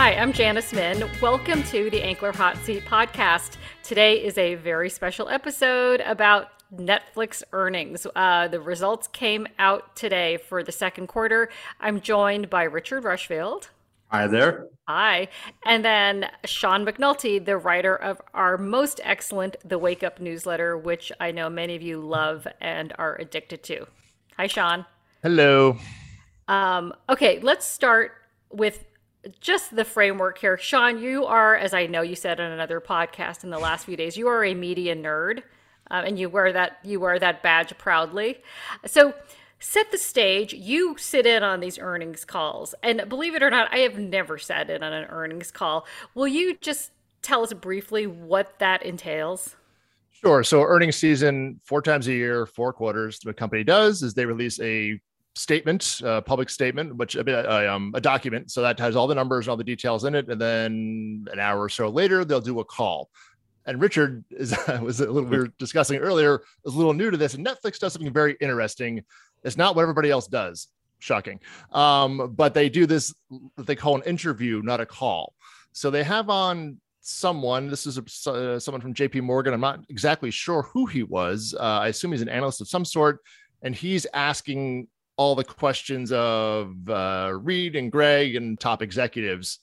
Hi, I'm Janice Min. Welcome to the Ankler Hot Seat podcast. Today is a very special episode about Netflix earnings. Uh, the results came out today for the second quarter. I'm joined by Richard Rushfield. Hi there. Hi. And then Sean McNulty, the writer of our most excellent The Wakeup newsletter, which I know many of you love and are addicted to. Hi, Sean. Hello. Um, okay, let's start with just the framework here. Sean, you are, as I know you said on another podcast in the last few days, you are a media nerd, uh, and you wear that you wear that badge proudly. So, set the stage. You sit in on these earnings calls, and believe it or not, I have never sat in on an earnings call. Will you just tell us briefly what that entails? Sure. So, earnings season, four times a year, four quarters. What company does is they release a statement, uh, public statement, which uh, uh, um, a document. So that has all the numbers and all the details in it. And then an hour or so later, they'll do a call. And Richard is was a little we were discussing earlier is a little new to this. And Netflix does something very interesting. It's not what everybody else does. Shocking. Um, but they do this they call an interview, not a call. So they have on someone. This is a, uh, someone from JP Morgan. I'm not exactly sure who he was. Uh, I assume he's an analyst of some sort, and he's asking all the questions of uh, Reed and Greg and top executives,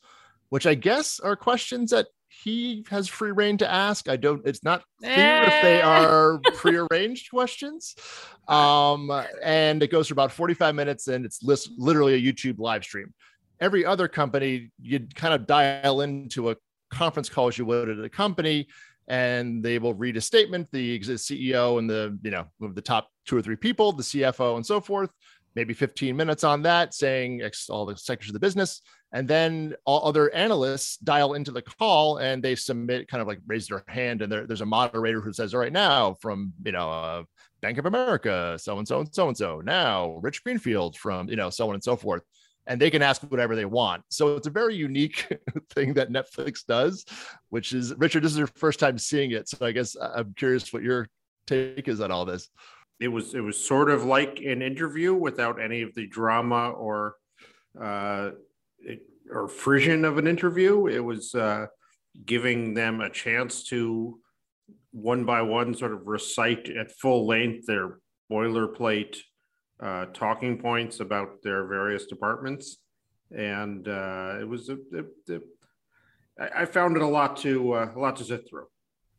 which I guess are questions that he has free rein to ask. I don't. It's not clear if they eh. are prearranged questions. Um, and it goes for about forty-five minutes, and it's list, literally a YouTube live stream. Every other company, you'd kind of dial into a conference call as you would at a company, and they will read a statement. The CEO and the you know the top two or three people, the CFO and so forth maybe 15 minutes on that, saying all the sectors of the business. And then all other analysts dial into the call and they submit, kind of like raise their hand. And there, there's a moderator who says, All right, now from, you know, uh, Bank of America, so and so and so and so. Now, Rich Greenfield from, you know, so on and so forth. And they can ask whatever they want. So it's a very unique thing that Netflix does, which is Richard, this is your first time seeing it. So I guess uh, I'm curious what your take is on all this it was it was sort of like an interview without any of the drama or uh, it, or frisson of an interview. It was uh, giving them a chance to one by one sort of recite at full length their boilerplate uh, talking points about their various departments, and uh, it was a, a, a, I found it a lot to uh, a lot to sit through.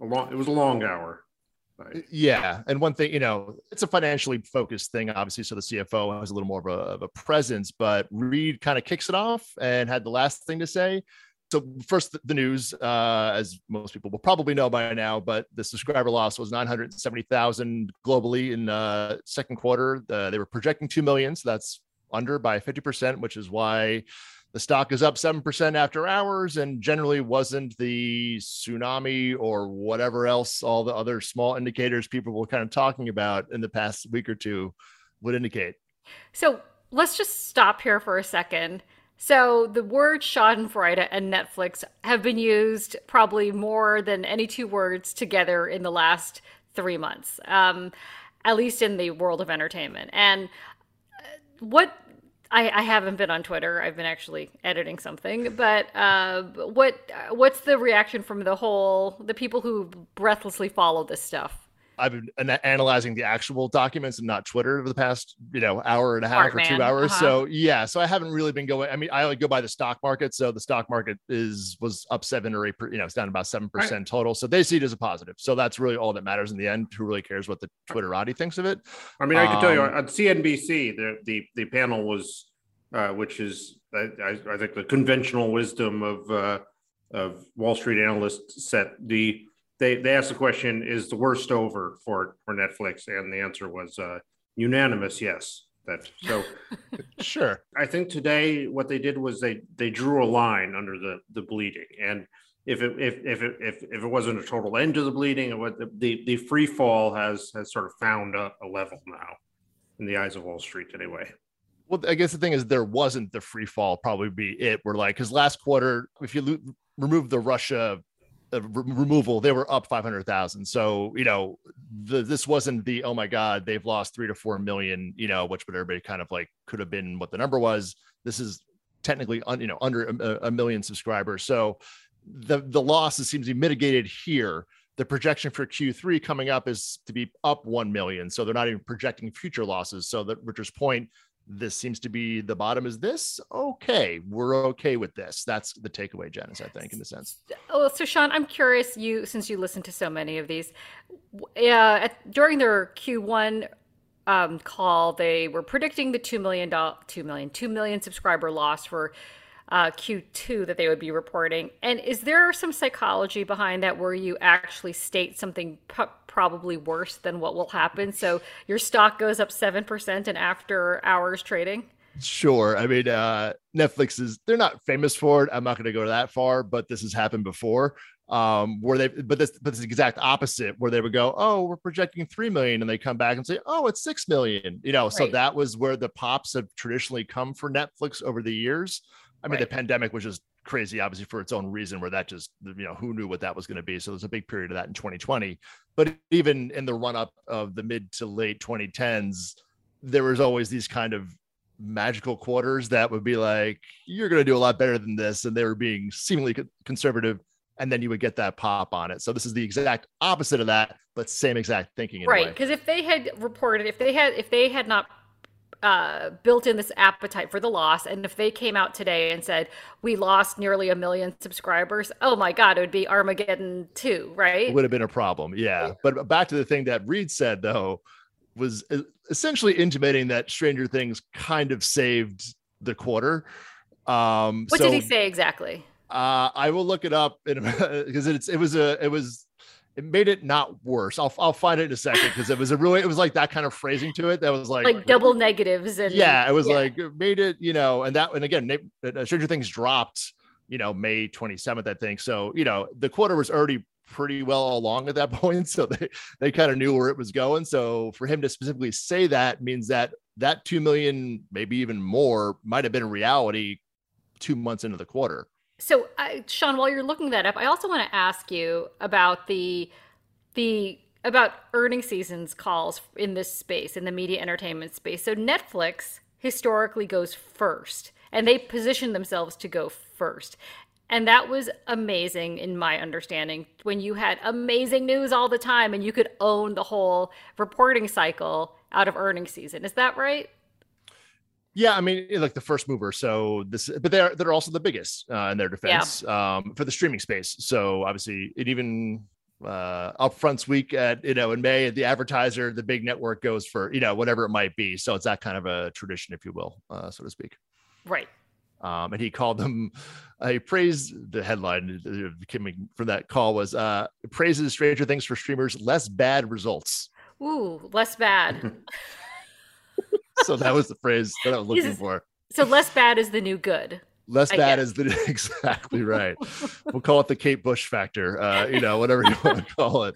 A long, it was a long hour. Right. Yeah, and one thing, you know, it's a financially focused thing, obviously. So the CFO has a little more of a, of a presence, but Reed kind of kicks it off and had the last thing to say. So first, the news, uh, as most people will probably know by now, but the subscriber loss was 970,000 globally in uh, second quarter. Uh, they were projecting two million, so that's under by 50%, which is why the stock is up 7% after hours and generally wasn't the tsunami or whatever else, all the other small indicators people were kind of talking about in the past week or two would indicate. So let's just stop here for a second. So the word Schadenfreude and Netflix have been used probably more than any two words together in the last three months, um, at least in the world of entertainment. And uh, what I, I, haven't been on Twitter. I've been actually editing something. But uh, what what's the reaction from the whole the people who breathlessly follow this stuff? I've been analyzing the actual documents and not Twitter for the past, you know, hour and a half or two hours. Uh-huh. So yeah, so I haven't really been going. I mean, I only go by the stock market. So the stock market is was up seven or eight, you know, it's down about seven percent total. So they see it as a positive. So that's really all that matters in the end. Who really cares what the Twitterati thinks of it? I mean, I can tell you um, on CNBC, the the the panel was, uh, which is I, I think the conventional wisdom of uh, of Wall Street analysts set the they they asked the question: Is the worst over for for Netflix? And the answer was uh, unanimous, yes. That so sure. I think today what they did was they they drew a line under the the bleeding, and if it if if it, if, if it wasn't a total end to the bleeding, it was the the, the free fall has has sort of found a, a level now in the eyes of Wall Street anyway. Well, I guess the thing is there wasn't the free fall. Probably be it. We're like because last quarter, if you lo- remove the Russia uh, re- removal, they were up 500,000. So, you know, the, this wasn't the, oh my God, they've lost three to 4 million, you know, which would everybody kind of like could have been what the number was. This is technically un, you know under a, a million subscribers. So the the losses seems to be mitigated here. The projection for Q3 coming up is to be up 1 million. So they're not even projecting future losses. So that Richard's point, this seems to be the bottom is this okay we're okay with this. That's the takeaway janice i think in the sense. Oh so sean i'm curious you since you listen to so many of these yeah uh, during their q1 um, call they were predicting the 2 million 2 million 2 million subscriber loss for uh, Q2 that they would be reporting. And is there some psychology behind that where you actually state something p- probably worse than what will happen? So your stock goes up 7% in after hours trading? Sure. I mean, uh, Netflix is, they're not famous for it. I'm not going to go that far, but this has happened before um where they but this but this exact opposite where they would go oh we're projecting 3 million and they come back and say oh it's 6 million you know right. so that was where the pops have traditionally come for netflix over the years I mean, right. the pandemic was just crazy, obviously, for its own reason, where that just, you know, who knew what that was going to be. So there's a big period of that in 2020. But even in the run up of the mid to late 2010s, there was always these kind of magical quarters that would be like, you're going to do a lot better than this. And they were being seemingly conservative. And then you would get that pop on it. So this is the exact opposite of that, but same exact thinking. right. Because if they had reported, if they had, if they had not uh, built in this appetite for the loss. And if they came out today and said, we lost nearly a million subscribers, oh my God, it would be Armageddon 2, right? It would have been a problem. Yeah. But back to the thing that Reed said, though, was essentially intimating that Stranger Things kind of saved the quarter. Um, what so, did he say exactly? Uh, I will look it up because it's it was a it was it made it not worse. I'll I'll find it in a second because it was a really it was like that kind of phrasing to it that was like like double negatives and yeah, it was yeah. like it made it you know and that and again uh, Stranger Things dropped you know May 27th I think so you know the quarter was already pretty well along at that point so they they kind of knew where it was going so for him to specifically say that means that that 2 million maybe even more might have been reality 2 months into the quarter so, uh, Sean, while you're looking that up, I also want to ask you about the the about earning seasons calls in this space in the media entertainment space. So, Netflix historically goes first, and they position themselves to go first. And that was amazing in my understanding when you had amazing news all the time and you could own the whole reporting cycle out of earnings season. Is that right? Yeah, I mean, like the first mover. So this, but they're they're also the biggest uh, in their defense yeah. um, for the streaming space. So obviously, it even uh, upfronts week at you know in May, the advertiser, the big network goes for you know whatever it might be. So it's that kind of a tradition, if you will, uh, so to speak. Right. Um, and he called them. Uh, he praised the headline coming from that call was uh, praises Stranger Things for streamers less bad results. Ooh, less bad. so that was the phrase that I was looking for. So less bad is the new good. Less I bad guess. is the exactly right. we'll call it the Kate Bush factor, uh, you know, whatever you want to call it.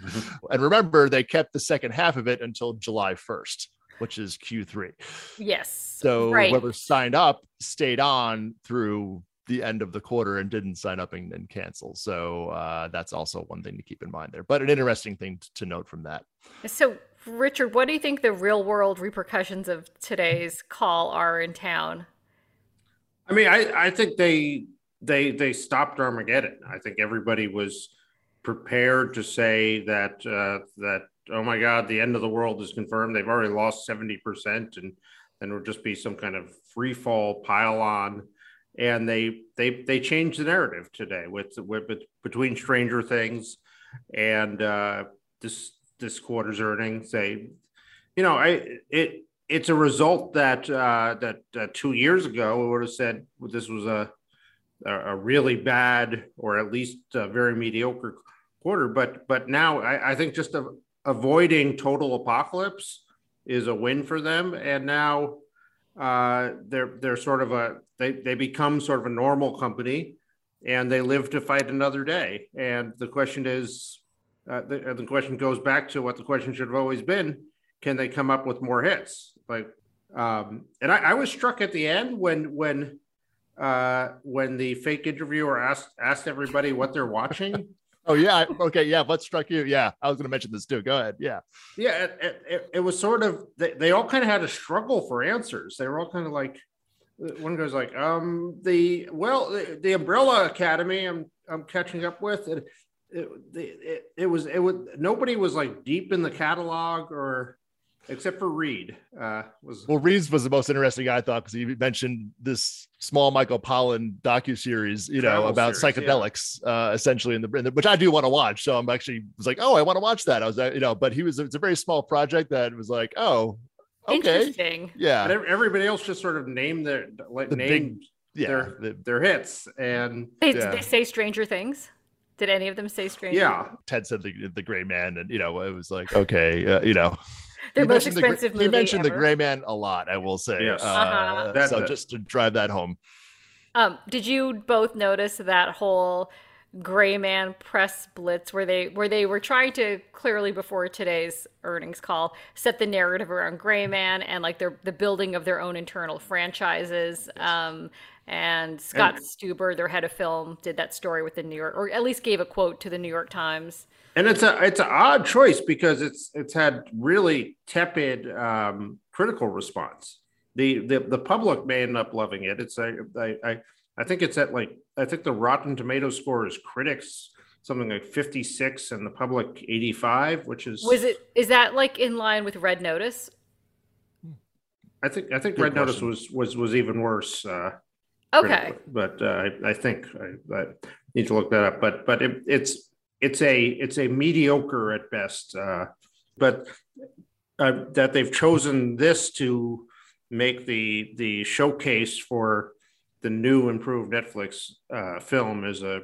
And remember, they kept the second half of it until July 1st, which is Q3. Yes. So right. whoever signed up stayed on through the end of the quarter and didn't sign up and, and cancel. So uh, that's also one thing to keep in mind there. But an interesting thing to note from that. So Richard, what do you think the real world repercussions of today's call are in town? I mean, I, I think they they they stopped Armageddon. I think everybody was prepared to say that uh, that oh my God, the end of the world is confirmed. They've already lost seventy percent, and then it would just be some kind of free fall pile on. And they they they changed the narrative today with, with between Stranger Things and uh, this this quarter's earnings. They, you know, I it it's a result that uh, that uh, two years ago we would have said this was a a really bad or at least very mediocre quarter. But but now I, I think just a, avoiding total apocalypse is a win for them. And now uh, they're they're sort of a they they become sort of a normal company, and they live to fight another day. And the question is, uh, the, uh, the question goes back to what the question should have always been: Can they come up with more hits? Like, um, and I, I was struck at the end when when uh, when the fake interviewer asked asked everybody what they're watching. oh yeah, okay, yeah. What struck you? Yeah, I was going to mention this too. Go ahead. Yeah, yeah. It, it, it was sort of they, they all kind of had a struggle for answers. They were all kind of like, one goes like, um, the well, the, the Umbrella Academy. I'm I'm catching up with it. It, it, it was it was nobody was like deep in the catalog or except for Reed. Uh, was well, Reed's was the most interesting guy I thought because he mentioned this small Michael Pollan docu series, you know, about series, psychedelics, yeah. uh, essentially in the, in the, which I do want to watch. So I'm actually was like, oh, I want to watch that. I was, you know, but he was it's a very small project that was like, oh, okay, interesting, yeah. But everybody else just sort of named their like the name. Big, yeah, their, the, their hits and they, yeah. they say Stranger Things. Did any of them say Stranger? Yeah, Ted said the, the Gray Man, and you know it was like okay, uh, you know their most expensive the, movie. You mentioned ever. the Gray Man a lot, I will say. Yes. Uh, uh-huh. So just to drive that home. Um, did you both notice that whole gray man press blitz where they where they were trying to clearly before today's earnings call set the narrative around gray man and like their the building of their own internal franchises um, and scott and, stuber their head of film did that story with the new york or at least gave a quote to the new york times and it's a it's an odd choice because it's it's had really tepid um, critical response the, the the public may end up loving it it's a I, I I think it's at like I think the Rotten Tomato score is critics something like 56 and the public 85, which is Was it is that like in line with Red Notice? I think I think Good Red question. Notice was was was even worse. Uh, okay, but uh, I, I think I, I, need to look that up. But but it, it's it's a it's a mediocre at best. Uh, but uh, that they've chosen this to make the the showcase for the new improved Netflix uh, film is a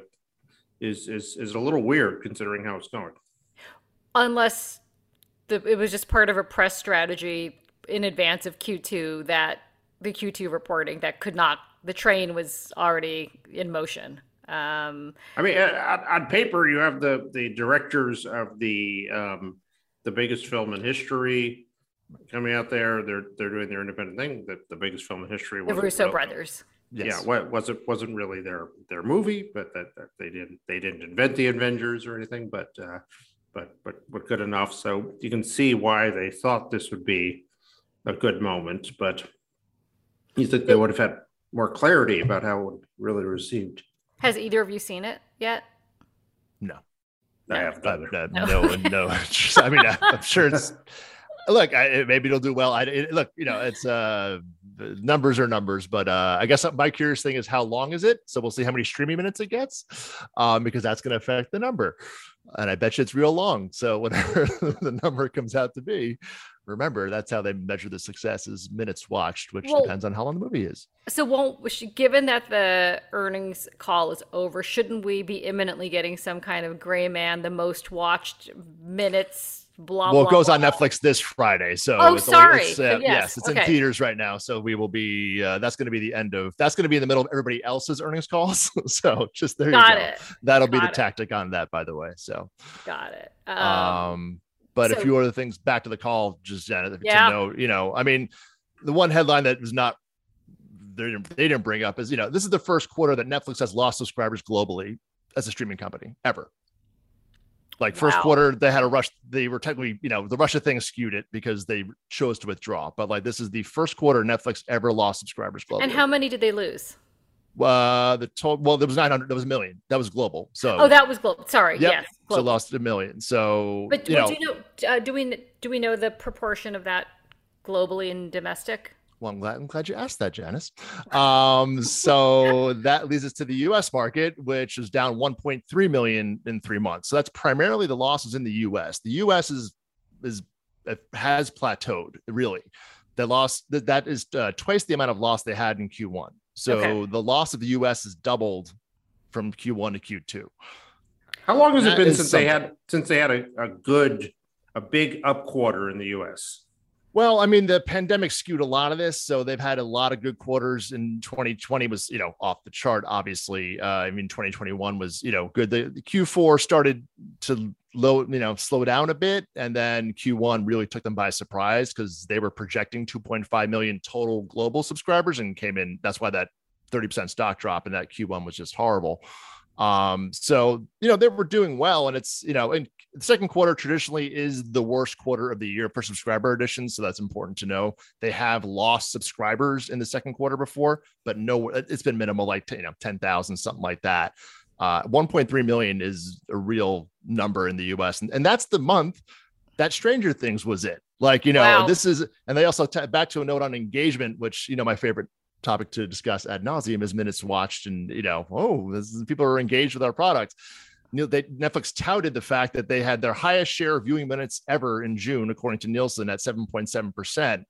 is is is a little weird considering how it's going. Unless the, it was just part of a press strategy in advance of Q2 that the Q2 reporting that could not the train was already in motion. Um, I mean, on, on, paper, you have the the directors of the um, the biggest film in history coming out there. They're they're doing their independent thing. The, the biggest film in history. Was the Russo brothers. Yes. Yeah, what was it wasn't really their their movie, but that, that, they didn't they didn't invent the Avengers or anything, but uh, but but but good enough. So you can see why they thought this would be a good moment, but you think they would have had more clarity about how it would really received. Has either of you seen it yet? No. I have uh, uh, no, no, no. I mean, I'm sure it's look, I, maybe it'll do well. I it, look, you know, it's uh, numbers are numbers, but uh, I guess my curious thing is how long is it? So we'll see how many streaming minutes it gets, um, because that's going to affect the number. And I bet you it's real long. So whatever the number comes out to be, remember that's how they measure the success is minutes watched, which well, depends on how long the movie is. So won't given that the earnings call is over, shouldn't we be imminently getting some kind of gray man, the most watched minutes blah. Well, it goes blah. on Netflix this Friday. So oh, sorry. It's, uh, yes, yes, it's okay. in theaters right now. So we will be. Uh, that's going to be the end of. That's going to be in the middle of everybody else's earnings calls. so just there Got you go. It. That'll Got be the it. tactic on that, by the way. So got it. Um, um but so, a few other things back to the call, just Janet, yeah. to know, you know, I mean, the one headline that was not they didn't, they didn't bring up is you know this is the first quarter that Netflix has lost subscribers globally as a streaming company ever. Like first wow. quarter, they had a rush. They were technically, you know, the Russia thing skewed it because they chose to withdraw. But like this is the first quarter Netflix ever lost subscribers globally. And how many did they lose? Uh, the total. Well, there was nine hundred. There was a million. That was global. So oh, that was global. Sorry. Yep. Yes. Global. So lost a million. So but you know, do you know? Uh, do we do we know the proportion of that globally and domestic? Well, I'm glad, I'm glad you asked that, Janice. Um, so that leads us to the US market, which is down 1.3 million in three months. So that's primarily the losses in the US. The US is is has plateaued really. The loss that, that is uh, twice the amount of loss they had in Q1. So okay. the loss of the US is doubled from Q1 to Q2. How long has that it been since something. they had since they had a, a good a big up quarter in the US? Well, I mean, the pandemic skewed a lot of this, so they've had a lot of good quarters. In 2020 was, you know, off the chart. Obviously, uh, I mean, 2021 was, you know, good. The, the, Q4 started to low, you know, slow down a bit, and then Q1 really took them by surprise because they were projecting 2.5 million total global subscribers and came in. That's why that 30% stock drop in that Q1 was just horrible. Um, so you know they were doing well, and it's you know, and the second quarter traditionally is the worst quarter of the year for subscriber additions, so that's important to know. They have lost subscribers in the second quarter before, but no, it's been minimal, like you know, ten thousand, something like that. Uh, 1.3 million is a real number in the U.S., and, and that's the month that Stranger Things was it. Like you know, wow. this is, and they also t- back to a note on engagement, which you know my favorite topic to discuss ad nauseum is minutes watched and you know oh is, people are engaged with our product you know, they, Netflix touted the fact that they had their highest share of viewing minutes ever in June, according to Nielsen, at 7.7%.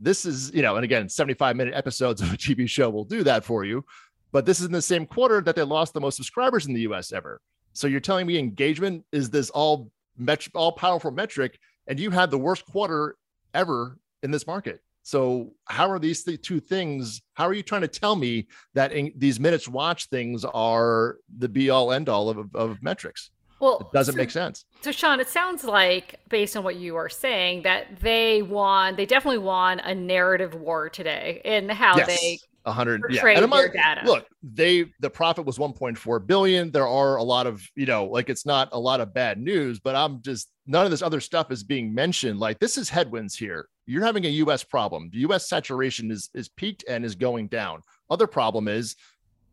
This is, you know, and again, 75 minute episodes of a TV show will do that for you. But this is in the same quarter that they lost the most subscribers in the US ever. So you're telling me engagement is this all met- all powerful metric, and you had the worst quarter ever in this market. So how are these th- two things? How are you trying to tell me that in, these minutes watch things are the be all end all of, of metrics? Well, it doesn't so, make sense. So, Sean, it sounds like, based on what you are saying, that they won. They definitely won a narrative war today in how yes. they 100 yeah. and their data. Look, they the profit was 1.4 billion. There are a lot of, you know, like it's not a lot of bad news, but I'm just none of this other stuff is being mentioned. Like this is headwinds here. You're having a US problem. The US saturation is is peaked and is going down. Other problem is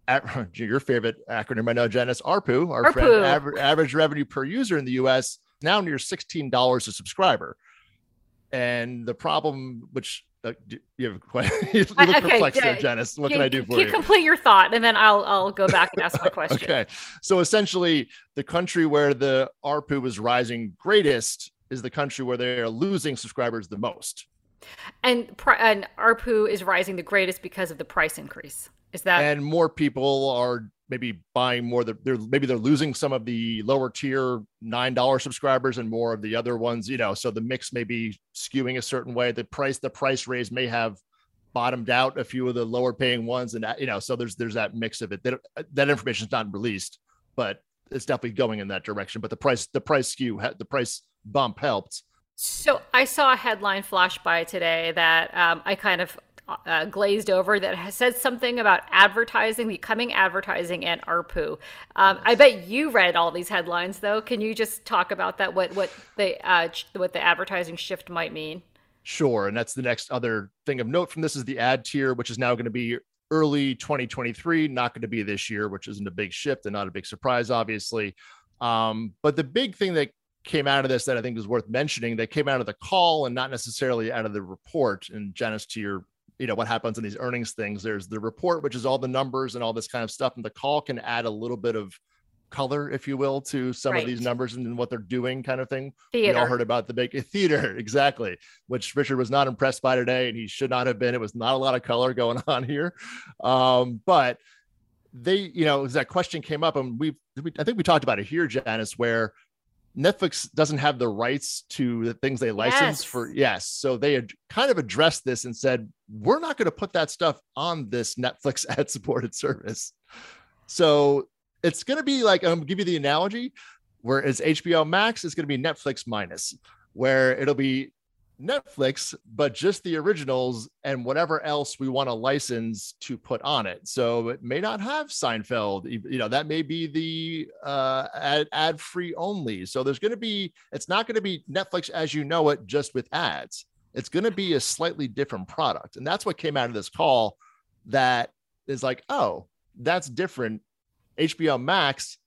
at, your favorite acronym I know, Janice, ARPU, our ARPU. friend average, average revenue per user in the US now near $16 a subscriber. And the problem, which uh, you have quite you look okay, perplexed yeah, there, Janice. What can, can I do for you? Complete your thought, and then I'll I'll go back and ask my question. okay, so essentially, the country where the ARPU is rising greatest is the country where they are losing subscribers the most. And and ARPU is rising the greatest because of the price increase. Is that and more people are maybe buying more they're maybe they're losing some of the lower tier nine dollar subscribers and more of the other ones you know so the mix may be skewing a certain way. The price the price raise may have bottomed out a few of the lower paying ones and that, you know so there's there's that mix of it. That that information is not released but it's definitely going in that direction but the price the price skew the price bump helped. So I saw a headline flash by today that um, I kind of uh, glazed over that said something about advertising, becoming advertising and ARPU. Um, I bet you read all these headlines, though. Can you just talk about that? What what the uh, what the advertising shift might mean? Sure, and that's the next other thing of note from this is the ad tier, which is now going to be early 2023, not going to be this year, which isn't a big shift and not a big surprise, obviously. Um, but the big thing that came out of this that I think is worth mentioning that came out of the call and not necessarily out of the report. And Janice, to your you know what happens in these earnings things there's the report which is all the numbers and all this kind of stuff and the call can add a little bit of color if you will to some right. of these numbers and what they're doing kind of thing theater. we all heard about the big theater exactly which richard was not impressed by today and he should not have been it was not a lot of color going on here um, but they you know is that question came up and we i think we talked about it here janice where Netflix doesn't have the rights to the things they license yes. for. Yes. So they had kind of addressed this and said, we're not going to put that stuff on this Netflix ad supported service. So it's going to be like, I'm going to give you the analogy where it's HBO Max, it's going to be Netflix minus, where it'll be Netflix, but just the originals and whatever else we want to license to put on it. So it may not have Seinfeld. You know, that may be the uh, ad, ad free only. So there's going to be, it's not going to be Netflix as you know it, just with ads. It's going to be a slightly different product. And that's what came out of this call that is like, oh, that's different. HBO Max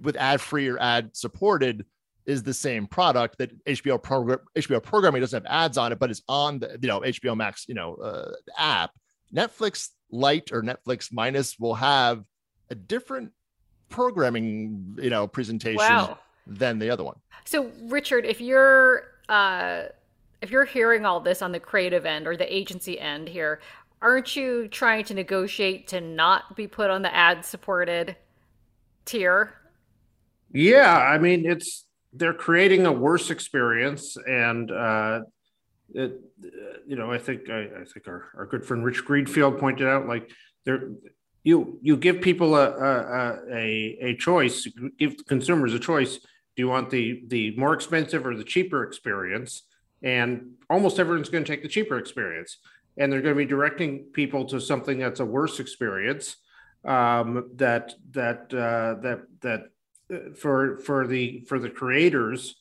with ad free or ad supported is the same product that HBO program HBO programming doesn't have ads on it, but it's on the you know HBO Max you know uh, app. Netflix Lite or Netflix Minus will have a different programming you know presentation wow. than the other one. So Richard, if you're uh, if you're hearing all this on the creative end or the agency end here, aren't you trying to negotiate to not be put on the ad supported tier? Yeah, I mean it's they're creating a worse experience. And uh, it, you know i think i, I think our, our good friend rich greenfield pointed out like there you you give people a a, a, a choice give consumers a choice. Do you want the the more expensive or the cheaper experience? And almost everyone's going to take the cheaper experience. And they're going to be directing people to something that's a worse experience um, that that uh, that that for for the for the creators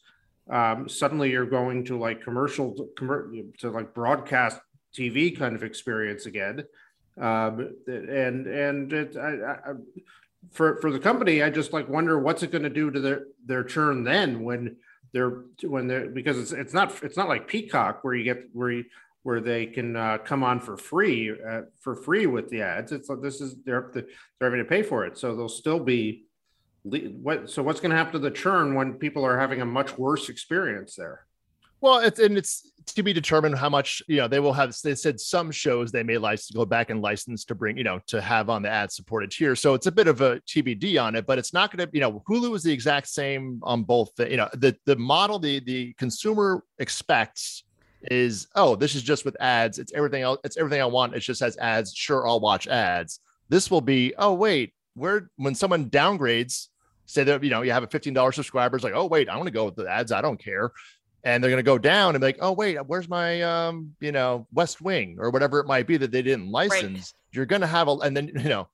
um, suddenly you're going to like commercial to, to like broadcast TV kind of experience again um, and and it, I, I, for for the company I just like wonder what's it going to do to their their churn then when they're when they're because it's it's not it's not like Peacock where you get where you, where they can uh, come on for free uh, for free with the ads. It's like this is they're they're having to pay for it, so they'll still be. What so what's going to happen to the churn when people are having a much worse experience there? Well, it's and it's to be determined how much you know they will have. They said some shows they may license go back and license to bring you know to have on the ad supported tier. So it's a bit of a TBD on it, but it's not going to you know Hulu is the exact same on both. The, you know the the model the the consumer expects is oh this is just with ads it's everything else it's everything i want it just has ads sure i'll watch ads this will be oh wait where when someone downgrades say that you know you have a $15 subscribers like oh wait i want to go with the ads i don't care and they're going to go down and be like oh wait where's my um you know west wing or whatever it might be that they didn't license right. you're going to have a and then you know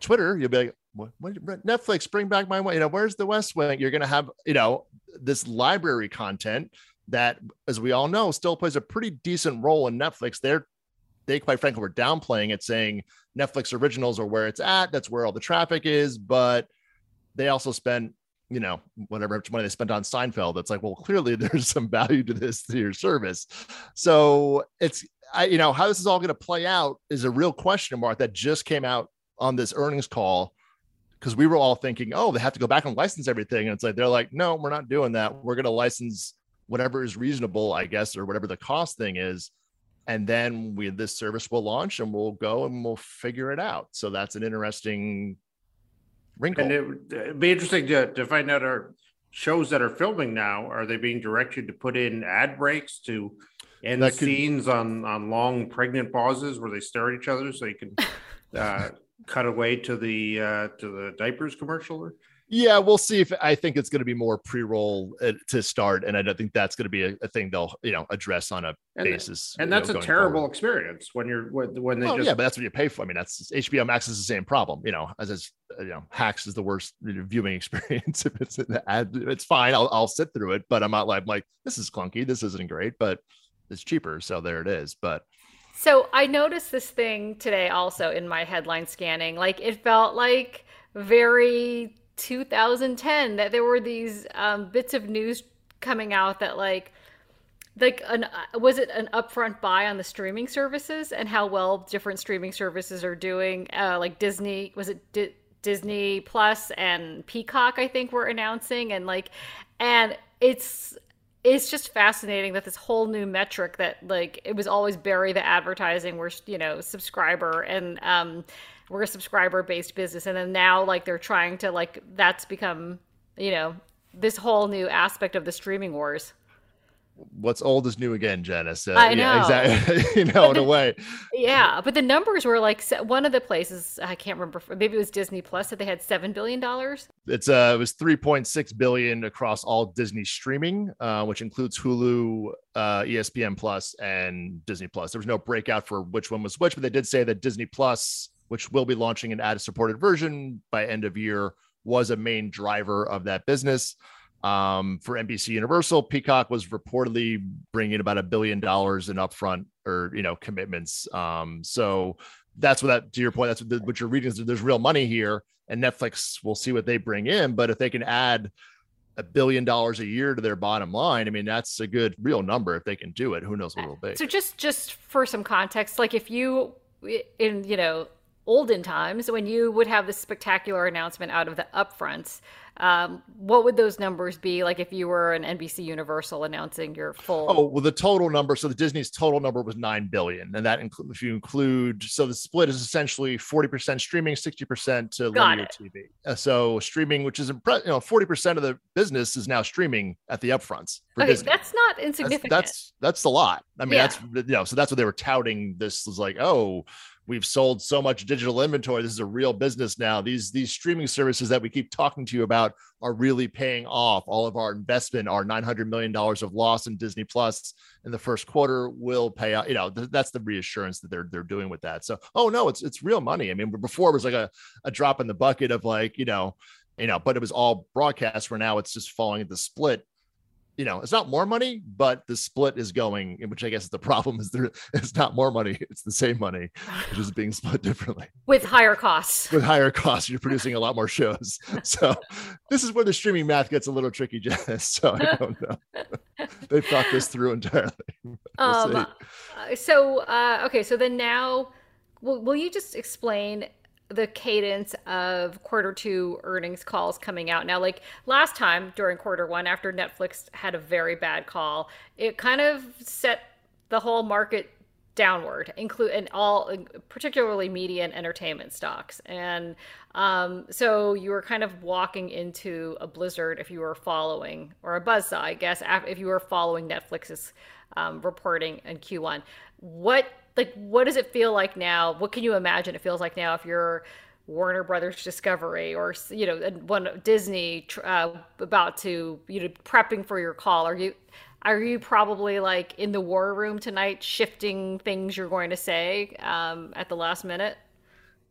twitter you'll be like what, what, netflix bring back my you know where's the west wing you're going to have you know this library content that, as we all know, still plays a pretty decent role in Netflix. They're they quite frankly were downplaying it, saying Netflix originals are where it's at. That's where all the traffic is. But they also spent, you know, whatever much money they spent on Seinfeld. It's like, well, clearly there's some value to this to your service. So it's, I, you know, how this is all going to play out is a real question mark that just came out on this earnings call because we were all thinking, oh, they have to go back and license everything. And it's like, they're like, no, we're not doing that. We're going to license whatever is reasonable, I guess, or whatever the cost thing is. And then we this service will launch and we'll go and we'll figure it out. So that's an interesting wrinkle. And it would be interesting to, to find out our shows that are filming now, are they being directed to put in ad breaks to end that scenes could... on, on long pregnant pauses where they stare at each other so you can uh, cut away to the uh, to the diapers commercial? Or? Yeah, we'll see if I think it's going to be more pre-roll uh, to start, and I don't think that's going to be a, a thing they'll you know address on a and basis. And that's know, a terrible forward. experience when you're when, when they well, just yeah, but that's what you pay for. I mean, that's HBO Max is the same problem. You know, as as uh, you know, Hacks is the worst viewing experience. if it's an ad, it's fine. I'll I'll sit through it, but I'm not like I'm like this is clunky. This isn't great, but it's cheaper, so there it is. But so I noticed this thing today also in my headline scanning. Like it felt like very 2010 that there were these um, bits of news coming out that like like an uh, was it an upfront buy on the streaming services and how well different streaming services are doing? Uh, like disney was it D- disney plus and peacock i think were announcing and like and it's it's just fascinating that this whole new metric that like it was always bury the advertising where you know subscriber and um we're a subscriber based business and then now like they're trying to like that's become you know this whole new aspect of the streaming wars what's old is new again, Janice. Uh, I know. Yeah, exactly. you know, in a way. Yeah, but the numbers were like one of the places I can't remember. Maybe it was Disney Plus that they had seven billion dollars. It's uh, it was three point six billion across all Disney streaming, uh, which includes Hulu, uh, ESPN Plus, and Disney Plus. There was no breakout for which one was which, but they did say that Disney Plus which will be launching an ad supported version by end of year, was a main driver of that business. Um, for NBC Universal, Peacock was reportedly bringing about a billion dollars in upfront or you know commitments. Um, so that's what that to your point. That's what, the, what you're reading is there's real money here, and Netflix will see what they bring in. But if they can add a billion dollars a year to their bottom line, I mean that's a good real number if they can do it. Who knows what it'll be? So just just for some context, like if you in you know olden times when you would have this spectacular announcement out of the upfronts um, what would those numbers be like if you were an NBC Universal announcing your full? Oh, well, the total number. So the Disney's total number was nine billion, and that includes if you include. So the split is essentially forty percent streaming, sixty percent to Got linear it. TV. Uh, so streaming, which is impre- you know forty percent of the business is now streaming at the upfronts. okay, Disney. that's not insignificant. That's, that's that's a lot. I mean, yeah. that's you know, so that's what they were touting. This was like, oh, we've sold so much digital inventory this is a real business now these these streaming services that we keep talking to you about are really paying off. All of our investment, our $900 million of loss in Disney Plus in the first quarter will pay out. You know, th- that's the reassurance that they're they're doing with that. So, oh no, it's it's real money. I mean, before it was like a, a drop in the bucket of like, you know, you know, but it was all broadcast where now it's just falling at the split you know, it's not more money, but the split is going, which I guess is the problem is there it's not more money, it's the same money, which is being split differently. With higher costs. With higher costs, you're producing a lot more shows. So this is where the streaming math gets a little tricky, Janice. So I don't know. They've thought this through entirely. Um, uh, so uh, okay, so then now will, will you just explain the cadence of quarter two earnings calls coming out. Now, like last time during quarter one, after Netflix had a very bad call, it kind of set the whole market downward, include and all, particularly media and entertainment stocks. And um, so you were kind of walking into a blizzard if you were following, or a buzzsaw, I guess, if you were following Netflix's um, reporting in Q1. What like what does it feel like now? What can you imagine it feels like now if you're Warner Brothers Discovery or you know one Disney uh, about to you know prepping for your call? Are you are you probably like in the war room tonight, shifting things you're going to say um, at the last minute?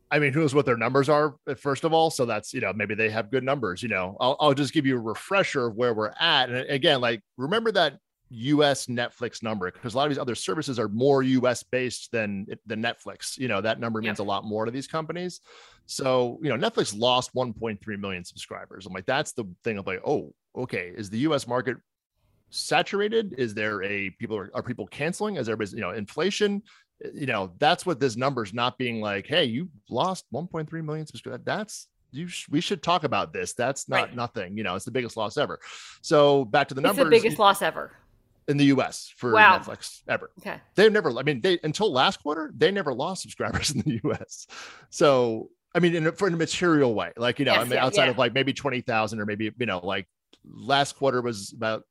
I mean, who knows what their numbers are, uh, first of all. So that's, you know, maybe they have good numbers. You know, I'll, I'll just give you a refresher of where we're at. And again, like, remember that US Netflix number because a lot of these other services are more US based than than Netflix. You know, that number means yeah. a lot more to these companies. So, you know, Netflix lost 1.3 million subscribers. I'm like, that's the thing of like, oh, okay, is the US market saturated? Is there a people are, are people canceling? Is everybody's, you know, inflation? You know, that's what this number is not being like, hey, you lost 1.3 million subscribers. That's you sh- we should talk about this. That's not right. nothing. You know, it's the biggest loss ever. So back to the numbers. It's the biggest loss ever in the US for wow. Netflix ever. Okay. They've never, I mean, they until last quarter, they never lost subscribers in the US. So, I mean, in a, for in a material way, like, you know, yes, I mean, yeah, outside yeah. of like maybe 20,000 or maybe, you know, like last quarter was about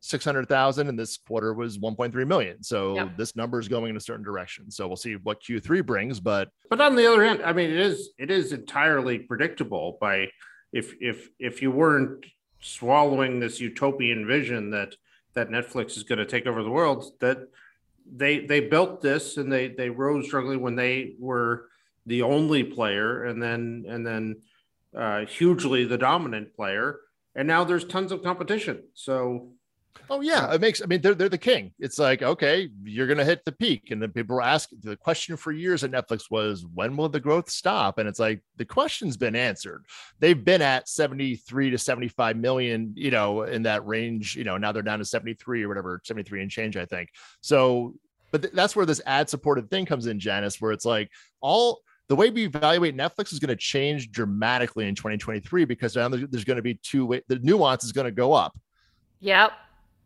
600,000 and this quarter was 1.3 million. So yep. this number is going in a certain direction. So we'll see what Q3 brings, but but on the other hand, I mean it is it is entirely predictable by if if if you weren't swallowing this utopian vision that that Netflix is going to take over the world. That they they built this and they they rose struggling when they were the only player, and then and then uh, hugely the dominant player, and now there's tons of competition. So Oh yeah, it makes. I mean, they're they're the king. It's like okay, you're gonna hit the peak, and then people were asking. The question for years at Netflix was, when will the growth stop? And it's like the question's been answered. They've been at 73 to 75 million, you know, in that range. You know, now they're down to 73 or whatever, 73 and change, I think. So, but th- that's where this ad supported thing comes in, Janice, where it's like all the way we evaluate Netflix is going to change dramatically in 2023 because now there's going to be two way. The nuance is going to go up. Yep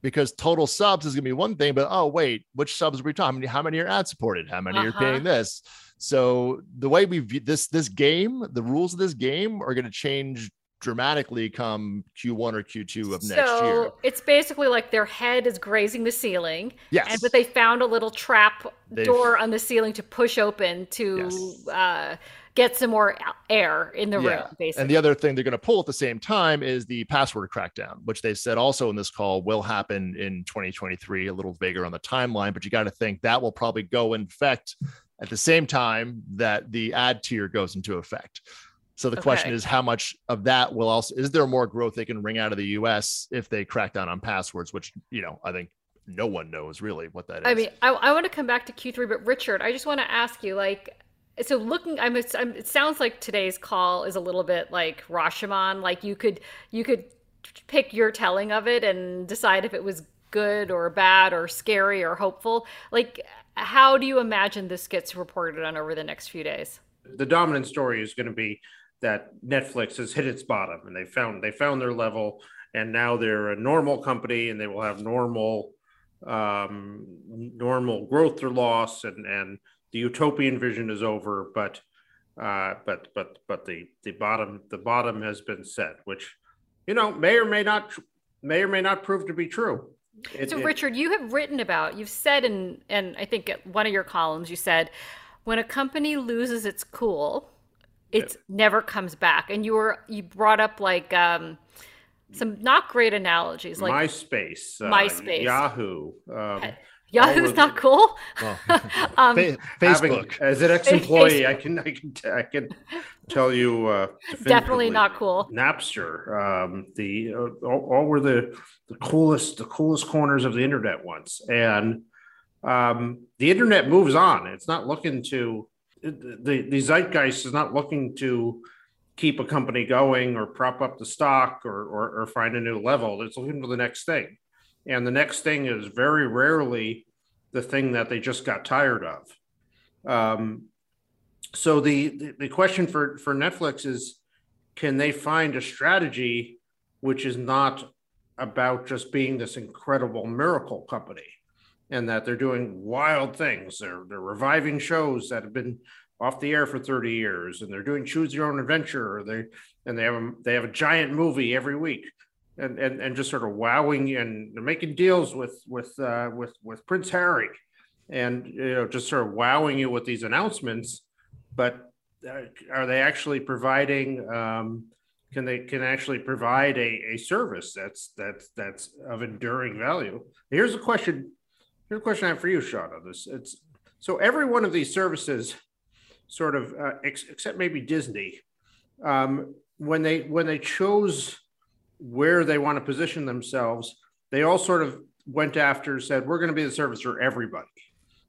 because total subs is going to be one thing, but oh wait, which subs are we talking? How many are ad supported? How many uh-huh. are paying this? So the way we view this this game, the rules of this game are going to change dramatically come Q1 or Q2 of so next year. It's basically like their head is grazing the ceiling. Yes. And, but they found a little trap They've, door on the ceiling to push open to yes. uh, get some more air in the yeah. room, basically. And the other thing they're going to pull at the same time is the password crackdown, which they said also in this call will happen in 2023, a little bigger on the timeline. But you got to think that will probably go in effect at the same time that the ad tier goes into effect. So the okay. question is, how much of that will also is there more growth they can wring out of the U.S. if they crack down on passwords? Which you know, I think no one knows really what that is. I mean, I, I want to come back to Q3, but Richard, I just want to ask you, like, so looking I'm, I'm, it sounds like today's call is a little bit like rashomon like you could you could pick your telling of it and decide if it was good or bad or scary or hopeful. Like how do you imagine this gets reported on over the next few days? The dominant story is going to be that netflix has hit its bottom and they found they found their level and now they're a normal company and they will have normal um, normal growth or loss and and the utopian vision is over, but uh, but but but the the bottom the bottom has been set, which you know may or may not may or may not prove to be true. It, so, it, Richard, you have written about, you've said in, and I think one of your columns, you said, when a company loses its cool, it never comes back. And you were you brought up like um, some not great analogies, like MySpace, uh, MySpace. Yahoo. Um, Yahoo's of not cool. Well, Um, Fa- having- Facebook. as an ex-employee, I can I can t- I can tell you uh, Definitely not cool. Napster, um, the uh, all, all were the the coolest the coolest corners of the internet once, and um, the internet moves on. It's not looking to the the zeitgeist is not looking to keep a company going or prop up the stock or, or or find a new level. It's looking for the next thing, and the next thing is very rarely the thing that they just got tired of. Um, so the, the question for for Netflix is, can they find a strategy which is not about just being this incredible miracle company, and that they're doing wild things. They're they're reviving shows that have been off the air for 30 years, and they're doing choose your own adventure. Or they and they have a, they have a giant movie every week. And, and, and just sort of wowing and making deals with with uh, with with Prince Harry, and you know just sort of wowing you with these announcements but uh, are they actually providing um, can they can actually provide a, a service that's that's that's of enduring value? Here's a question here's a question i have for you sean on this. It's so every one of these services sort of uh, ex- except maybe disney um, when they when they chose where they want to position themselves. They all sort of went after said we're going to be the service for everybody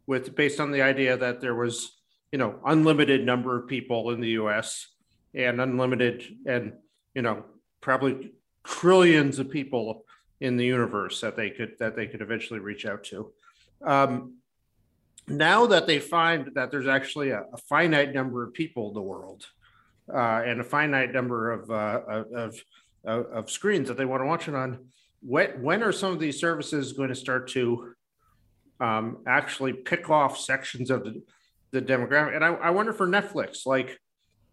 with based on the idea that there was you know unlimited number of people in the US and unlimited and you know probably trillions of people in the universe that they could that they could eventually reach out to. Um, now that they find that there's actually a, a finite number of people in the world uh, and a finite number of, uh, of, of of screens that they want to watch it on when when are some of these services going to start to um, actually pick off sections of the the demographic. And I, I wonder for Netflix, like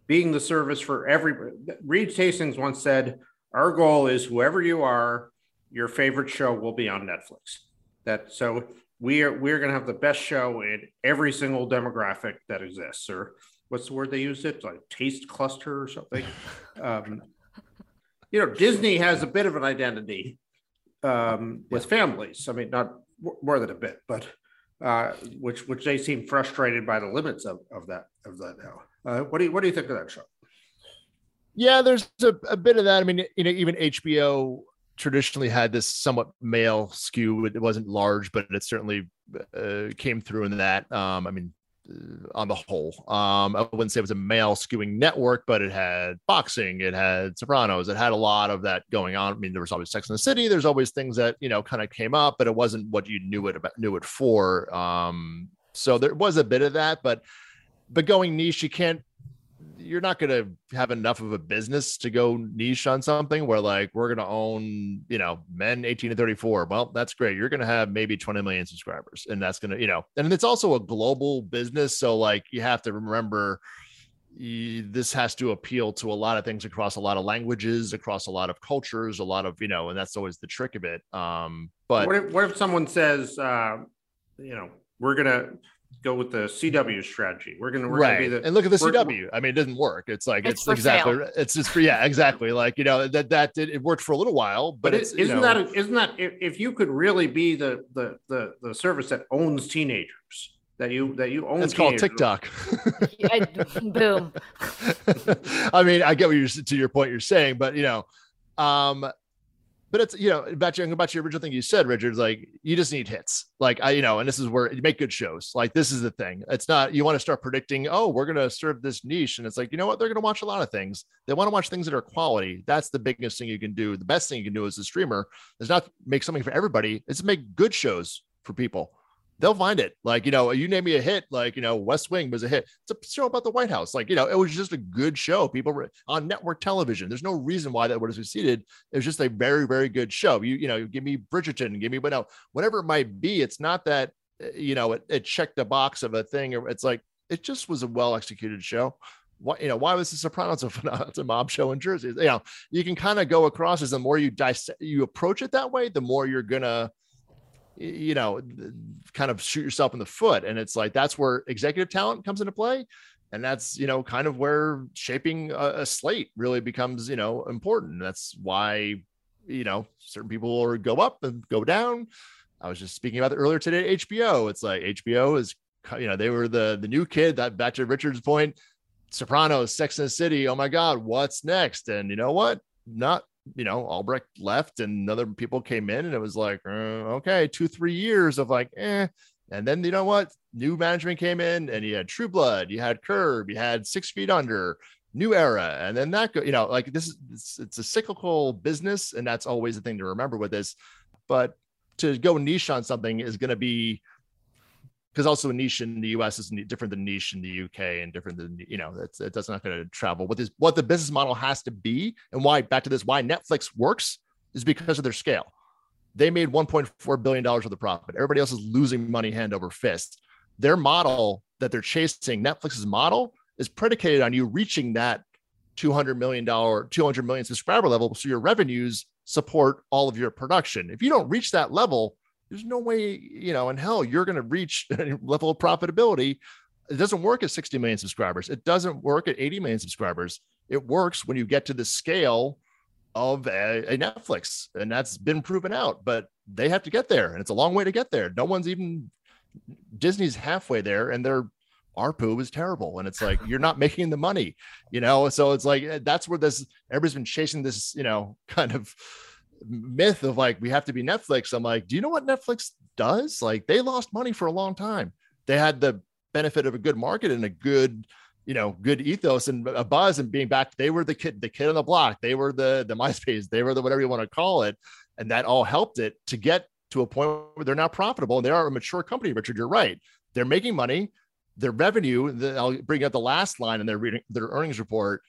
being the service for everybody. Reed Hastings once said, "Our goal is whoever you are, your favorite show will be on Netflix." That so we are we're going to have the best show in every single demographic that exists, or what's the word they used it like taste cluster or something. um, you know, Disney has a bit of an identity um, with families. I mean, not more than a bit, but uh, which which they seem frustrated by the limits of, of that of that now. Uh, what do you what do you think of that show? Yeah, there's a, a bit of that. I mean, you know, even HBO traditionally had this somewhat male skew. It wasn't large, but it certainly uh, came through in that. Um, I mean, on the whole, um, I wouldn't say it was a male skewing network, but it had boxing, it had Sopranos, it had a lot of that going on. I mean, there was always Sex in the City. There's always things that you know kind of came up, but it wasn't what you knew it about, knew it for. Um, so there was a bit of that, but but going niche, you can't you're not going to have enough of a business to go niche on something where like we're going to own you know men 18 to 34 well that's great. You're going to have maybe 20 million subscribers and that's going to you know and it's also a global business so like you have to remember you, this has to appeal to a lot of things across a lot of languages across a lot of cultures a lot of you know and that's always the trick of it. Um but what if what if someone says, uh, you know, we're gonna go with the CW strategy. We're gonna we're right. gonna be the and look at the CW. I mean, it doesn't work. It's like It's it's, for exactly sale. it's just for yeah, exactly. Like you know that that did it worked for a little while, but, but it's it, you isn't know, that isn't that if, if you could really be the, the the the service that owns teenagers that you that you own it's called TikTok. Yeah, boom. I mean, I get what you're to your point you're saying, but you know, um, but it's you know to back to your original thing you said, Richard. Like you just need hits. Like I, you know, and this is where you make good shows. Like this is the thing. It's not you want to start predicting. Oh, we're gonna serve this niche, and it's like you know what? They're gonna watch a lot of things. They want to watch things that are quality. That's the biggest thing you can do. The best thing you can do as a streamer is not make something for everybody. It's make good shows for people. They'll find it. Like, you know, you name me a hit, like, you know, West Wing was a hit. It's a show about the White House. Like, you know, it was just a good show. People were on network television. There's no reason why that would have succeeded. It was just a very, very good show. You, you know, give me Bridgerton, give me what now, whatever it might be. It's not that, uh, you know, it, it checked the box of a thing, it's like it just was a well executed show. Why, you know, why was the Sopranos a, it's a mob show in Jersey? You know, you can kind of go across as the more you dissect, you approach it that way, the more you're gonna you know, kind of shoot yourself in the foot. And it's like that's where executive talent comes into play. and that's you know kind of where shaping a, a slate really becomes you know important. That's why you know certain people go up and go down. I was just speaking about it earlier today hbo it's like hbo is you know they were the the new kid that back to richard's point sopranos sex and the city. Oh my god what's next? And you know what? Not you know albrecht left and other people came in and it was like uh, okay two three years of like eh and then you know what? New management came in, and you had True Blood, you had Curb, you had Six Feet Under, New Era, and then that go. You know, like this is it's, it's a cyclical business, and that's always the thing to remember with this. But to go niche on something is going to be because also a niche in the US is different than niche in the UK and different than you know that's that's not going to travel. What is what the business model has to be, and why back to this why Netflix works is because of their scale. They made 1.4 billion dollars worth of profit. Everybody else is losing money hand over fist. Their model that they're chasing, Netflix's model, is predicated on you reaching that 200 million dollar, 200 million subscriber level, so your revenues support all of your production. If you don't reach that level, there's no way, you know, in hell you're going to reach a level of profitability. It doesn't work at 60 million subscribers. It doesn't work at 80 million subscribers. It works when you get to the scale of a, a, Netflix, and that's been proven out. But they have to get there, and it's a long way to get there. No one's even Disney's halfway there, and their ARPU is terrible, and it's like you're not making the money, you know. So it's like eh, that's where this everybody's been chasing this, you know, kind of myth of like we have to be Netflix. I'm like, do you know what Netflix does? Like they lost money for a long time. They had the benefit of a good market and a good you know good ethos and a buzz and being back they were the kid the kid on the block they were the the myspace they were the whatever you want to call it and that all helped it to get to a point where they're now profitable and they are a mature company richard you're right they're making money their revenue the, i'll bring up the last line in their reading their earnings report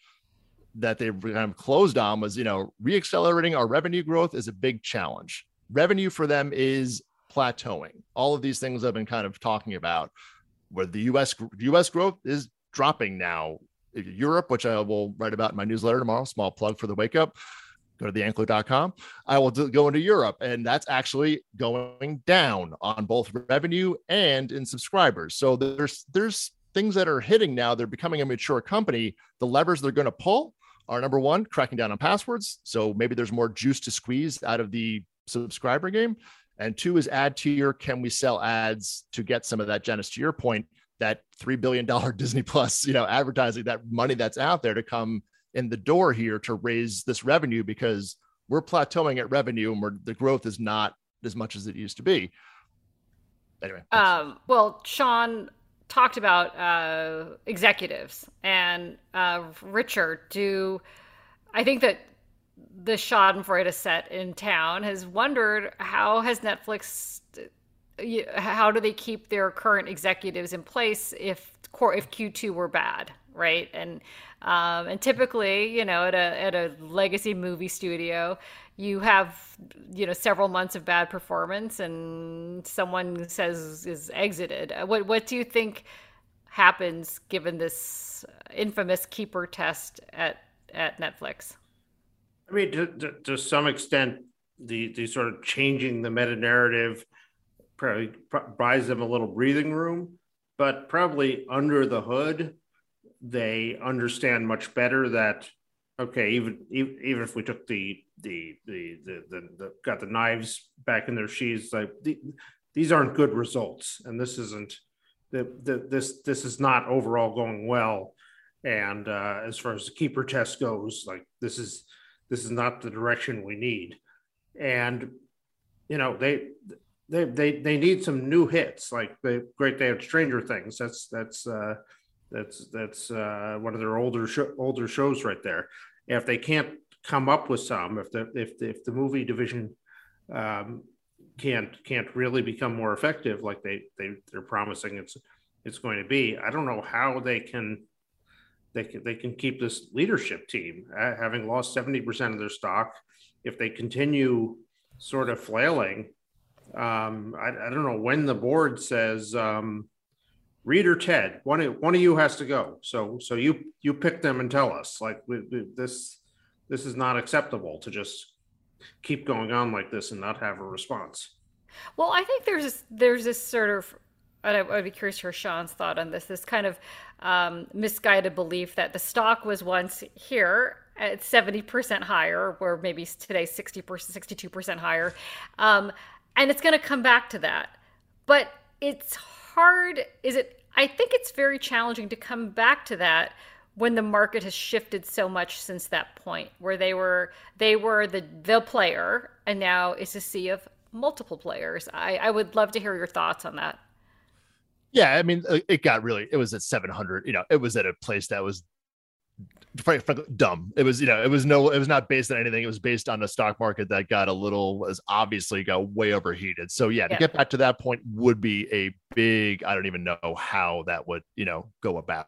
that they've kind of closed on was you know reaccelerating our revenue growth is a big challenge revenue for them is plateauing all of these things i've been kind of talking about where the us us growth is dropping now. Europe, which I will write about in my newsletter tomorrow, small plug for the wake up. Go to theankler.com. I will do, go into Europe, and that's actually going down on both revenue and in subscribers. So there's there's things that are hitting now. They're becoming a mature company. The levers they're going to pull are number one, cracking down on passwords. So maybe there's more juice to squeeze out of the subscriber game. And two is ad tier. Can we sell ads to get some of that, Janice, to your point? that $3 billion Disney Plus, you know, advertising, that money that's out there to come in the door here to raise this revenue because we're plateauing at revenue and the growth is not as much as it used to be. Anyway. Um, well, Sean talked about uh, executives and uh, Richard. Do I think that the Schadenfreude set in town has wondered how has Netflix how do they keep their current executives in place if if Q2 were bad, right? And um, and typically, you know, at a at a legacy movie studio, you have you know several months of bad performance, and someone says is exited. What what do you think happens given this infamous keeper test at at Netflix? I mean, to, to, to some extent, the the sort of changing the meta narrative probably buys them a little breathing room, but probably under the hood, they understand much better that okay, even even, if we took the the, the the the, the got the knives back in their sheaths, like the, these aren't good results, and this isn't the, the this this is not overall going well. And uh, as far as the keeper test goes, like this is this is not the direction we need. And you know they they they they need some new hits like the Great Day of Stranger Things. That's that's uh, that's that's uh, one of their older sh- older shows right there. If they can't come up with some, if the if the, if the movie division um, can't can't really become more effective like they they they're promising it's it's going to be, I don't know how they can they can they can keep this leadership team uh, having lost seventy percent of their stock. If they continue sort of flailing um, I, I, don't know when the board says um, Reed or Ted, one of, one of you has to go. So so you you pick them and tell us like we, we, this this is not acceptable to just keep going on like this and not have a response. Well, I think there's this, there's this sort of and I, would be curious to hear Sean's thought on this. This kind of um, misguided belief that the stock was once here at 70% higher, or maybe today 60%, 62% higher. Um, and it's going to come back to that. But it's hard. Is it? I think it's very challenging to come back to that when the market has shifted so much since that point where they were they were the the player and now it's a sea of multiple players i i would love to hear your thoughts on that yeah i mean it got really it was at 700 you know it was at a place that was dumb. It was you know it was no it was not based on anything. It was based on a stock market that got a little was obviously got way overheated. So yeah, yeah. to get back to that point would be a big i don't even know how that would you know go about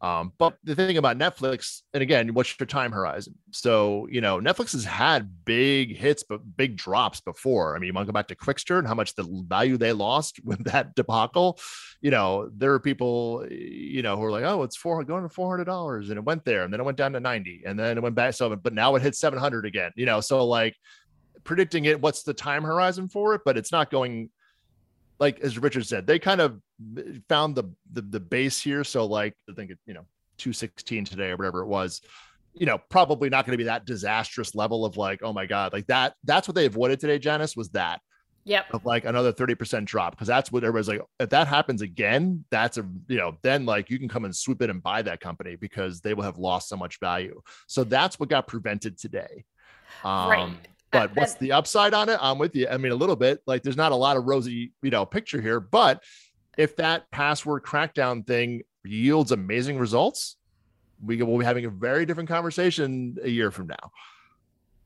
um, but the thing about Netflix, and again, what's your time horizon? So, you know, Netflix has had big hits, but big drops before. I mean, you want to go back to Qwikster and how much the value they lost with that debacle. You know, there are people, you know, who are like, oh, it's four going to four hundred dollars, and it went there, and then it went down to ninety, and then it went back. So, but now it hit seven hundred again. You know, so like predicting it, what's the time horizon for it? But it's not going like as Richard said, they kind of found the the, the base here. So like I think it, you know, 216 today or whatever it was, you know, probably not going to be that disastrous level of like, oh my God, like that. That's what they avoided today, Janice, was that. Yep. Of like another 30% drop. Cause that's what everybody's like, if that happens again, that's a, you know, then like you can come and swoop in and buy that company because they will have lost so much value. So that's what got prevented today. Um, right. But what's the upside on it? I'm with you. I mean, a little bit like there's not a lot of rosy, you know, picture here, but if that password crackdown thing yields amazing results, we will be having a very different conversation a year from now.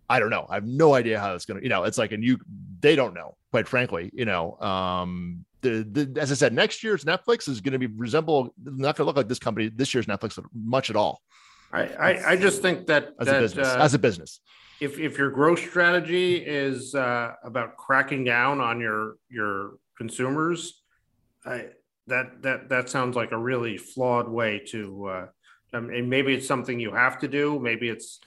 I don't know. I have no idea how it's going to, you know, it's like, and you, they don't know, quite frankly, you know, um, the, the, as I said, next year's Netflix is going to be resemble, not going to look like this company, this year's Netflix much at all. I, I, I just think that, as that, a business, uh, as a business, if if your growth strategy is uh, about cracking down on your your consumers, I, that that that sounds like a really flawed way to. Uh, I mean, maybe it's something you have to do. Maybe it's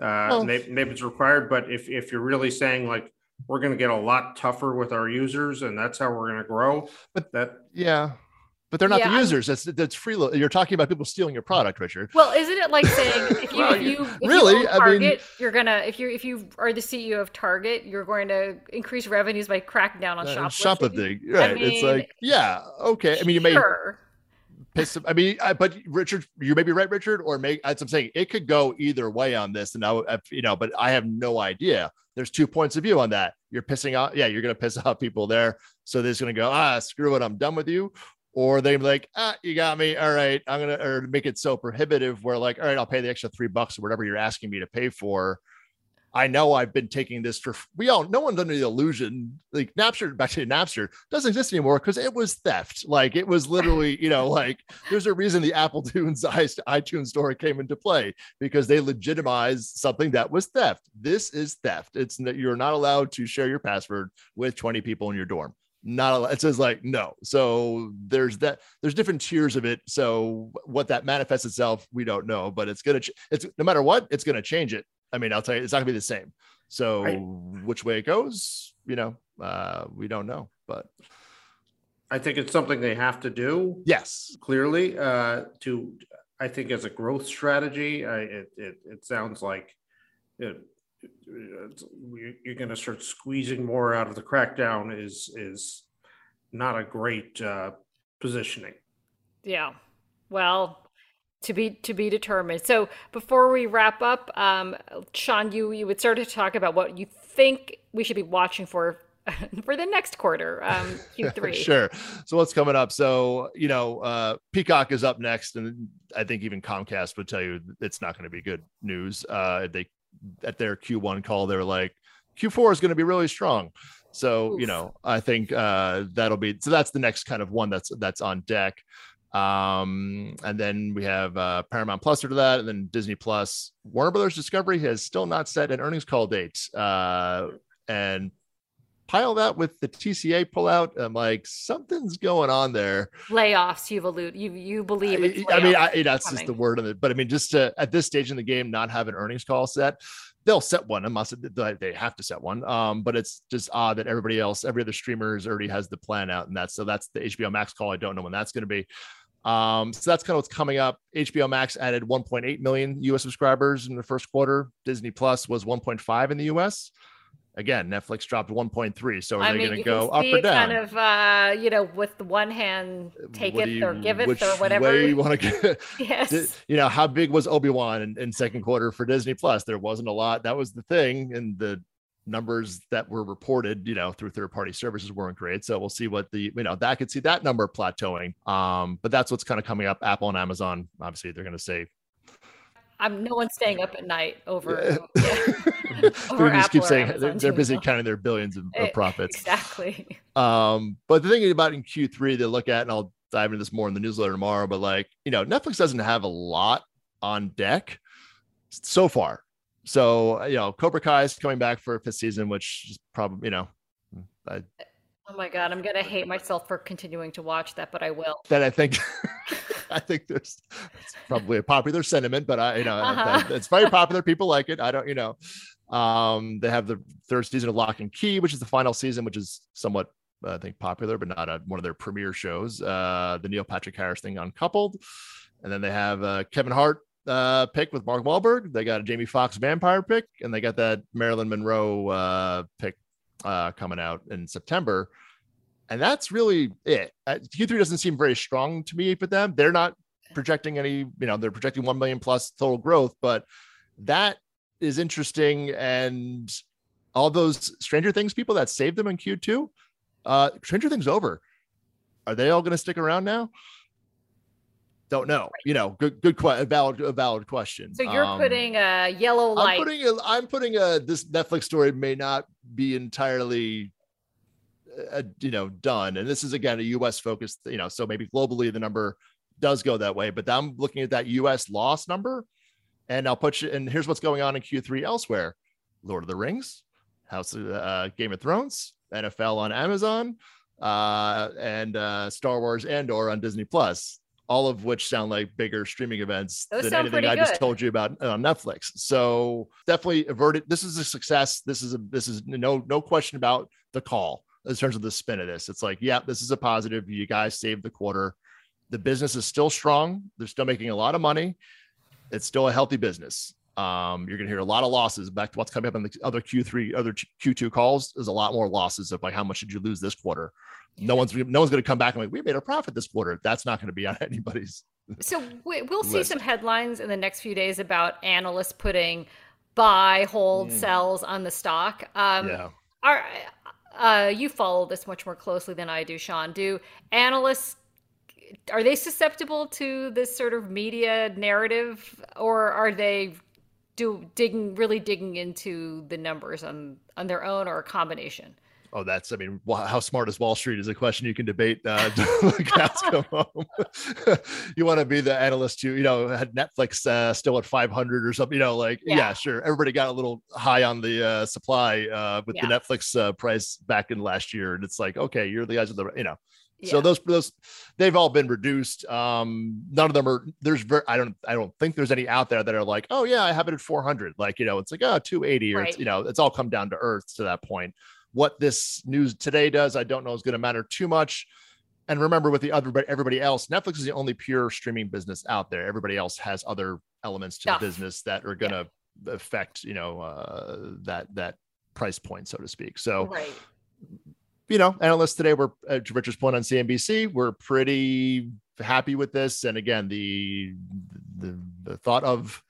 uh, well, maybe, maybe it's required. But if if you're really saying like we're going to get a lot tougher with our users, and that's how we're going to grow, but that yeah, but they're not yeah, the users. I'm, that's that's free. You're talking about people stealing your product, Richard. Well, isn't it like saying if you well, if you if really you Target, I mean, you're gonna if you if you are the CEO of Target, you're going to increase revenues by cracking down on uh, shoplifting. Shoplifting, right? I mean, it's like yeah, okay. I mean, you may sure. piss. I mean, I, but Richard, you may be right, Richard, or make. As I'm saying, it could go either way on this, and I, you know, but I have no idea. There's two points of view on that. You're pissing off, yeah, you're gonna piss off people there, so they're just gonna go, ah, screw it, I'm done with you or they like, ah, you got me. All right, I'm gonna or make it so prohibitive where like, all right, I'll pay the extra three bucks or whatever you're asking me to pay for. I know I've been taking this for we all no one's under the illusion like Napster back to Napster doesn't exist anymore because it was theft. Like it was literally, you know, like there's a reason the Apple Tunes iTunes store came into play because they legitimized something that was theft. This is theft. It's that you're not allowed to share your password with 20 people in your dorm not a lot. it says like no. So there's that there's different tiers of it. So what that manifests itself we don't know but it's gonna it's no matter what it's gonna change it. I mean i'll tell you it's not gonna be the same. So right. which way it goes you know uh we don't know but i think it's something they have to do. Yes. Clearly uh to i think as a growth strategy I, it, it it sounds like it, you're going to start squeezing more out of the crackdown is is not a great uh, positioning. Yeah. Well, to be to be determined. So before we wrap up, um, Sean, you you would start to talk about what you think we should be watching for for the next quarter, um, Q3. sure. So what's coming up? So you know, uh, Peacock is up next, and I think even Comcast would tell you it's not going to be good news. Uh, they at their Q1 call, they're like, Q4 is going to be really strong. So, Oof. you know, I think uh, that'll be so that's the next kind of one that's that's on deck. Um, and then we have uh, Paramount Plus after that, and then Disney Plus. Warner Brothers Discovery has still not set an earnings call date. Uh, and pile that with the TCA pullout, I'm like, something's going on there. Layoffs, you've alluded, you you believe it's I mean, I, that's coming. just the word of it. But I mean, just to, at this stage in the game, not have an earnings call set, they'll set one. Unless they have to set one. Um, but it's just odd that everybody else, every other streamers already has the plan out, and that's so that's the HBO Max call. I don't know when that's going to be. Um, so that's kind of what's coming up. HBO Max added 1.8 million US subscribers in the first quarter. Disney Plus was 1.5 in the US. Again, Netflix dropped 1.3. So are I they going to go up or down? Kind of, uh, you know, with the one hand, take what it you, or give it or whatever. Way you want to get. yes. You know, how big was Obi Wan in, in second quarter for Disney Plus? There wasn't a lot. That was the thing, and the numbers that were reported, you know, through third party services weren't great. So we'll see what the, you know, that could see that number plateauing. Um, but that's what's kind of coming up. Apple and Amazon, obviously, they're going to say. I'm no one's staying up at night over. Yeah. over just keep saying they're, they're, busy counting their billions of, of eh, profits. Exactly. Um, but the thing about in Q3 to look at, and I'll dive into this more in the newsletter tomorrow, but like, you know, Netflix doesn't have a lot on deck so far so you know, Cobra Kai is coming back for a fifth season, which is probably you know. I, oh my god, I'm gonna hate myself for continuing to watch that, but I will. That I think, I think there's probably a popular sentiment, but I you know uh-huh. it's very popular. People like it. I don't you know. Um, they have the third season of Locke and Key, which is the final season, which is somewhat I think popular, but not a, one of their premiere shows. Uh, the Neil Patrick Harris thing, Uncoupled, and then they have uh, Kevin Hart uh, pick with Mark Wahlberg. They got a Jamie Foxx vampire pick, and they got that Marilyn Monroe uh, pick uh, coming out in September. And that's really it. Uh, Q3 doesn't seem very strong to me for them. They're not projecting any, you know, they're projecting 1 million plus total growth, but that is interesting. And all those Stranger Things people that saved them in Q2, uh, Stranger Things over. Are they all going to stick around now? don't know. You know, good, good, valid, a valid question. So you're um, putting a yellow light. I'm putting, a, I'm putting a. This Netflix story may not be entirely, uh, you know, done. And this is again a U.S. focused. You know, so maybe globally the number does go that way. But I'm looking at that U.S. loss number, and I'll put you. And here's what's going on in Q3 elsewhere: Lord of the Rings, House of uh, Game of Thrones, NFL on Amazon, uh, and uh, Star Wars Andor on Disney Plus all of which sound like bigger streaming events Those than anything I good. just told you about on Netflix. So definitely averted. This is a success. This is a this is no no question about the call in terms of the spin of this. It's like, yeah, this is a positive. You guys saved the quarter. The business is still strong. They're still making a lot of money. It's still a healthy business. Um, you're going to hear a lot of losses. Back to what's coming up in the other Q3, other Q2 calls. There's a lot more losses of like how much did you lose this quarter? no one's no one's going to come back and like we made a profit this quarter. That's not going to be on anybody's. So we, will see some headlines in the next few days about analysts putting buy, hold, mm. sells on the stock. Um, yeah. Are uh, you follow this much more closely than I do, Sean? Do analysts are they susceptible to this sort of media narrative, or are they do digging really digging into the numbers on on their own, or a combination? Oh, that's, I mean, how smart is Wall Street is a question you can debate. Uh, home. you want to be the analyst who, you know, had Netflix uh, still at 500 or something, you know, like, yeah, yeah sure. Everybody got a little high on the uh, supply uh, with yeah. the Netflix uh, price back in last year. And it's like, okay, you're the guys of the, you know, yeah. So those those they've all been reduced. Um, none of them are there's very I don't I don't think there's any out there that are like, oh yeah, I have it at 400. Like, you know, it's like oh 280 or right. it's, you know, it's all come down to earth to that point. What this news today does, I don't know is going to matter too much. And remember, with the other but everybody else, Netflix is the only pure streaming business out there. Everybody else has other elements to the business that are going to yeah. affect, you know, uh, that that price point, so to speak. So, right. you know, analysts today were uh, to Richard's point on CNBC, we're pretty happy with this. And again, the the, the thought of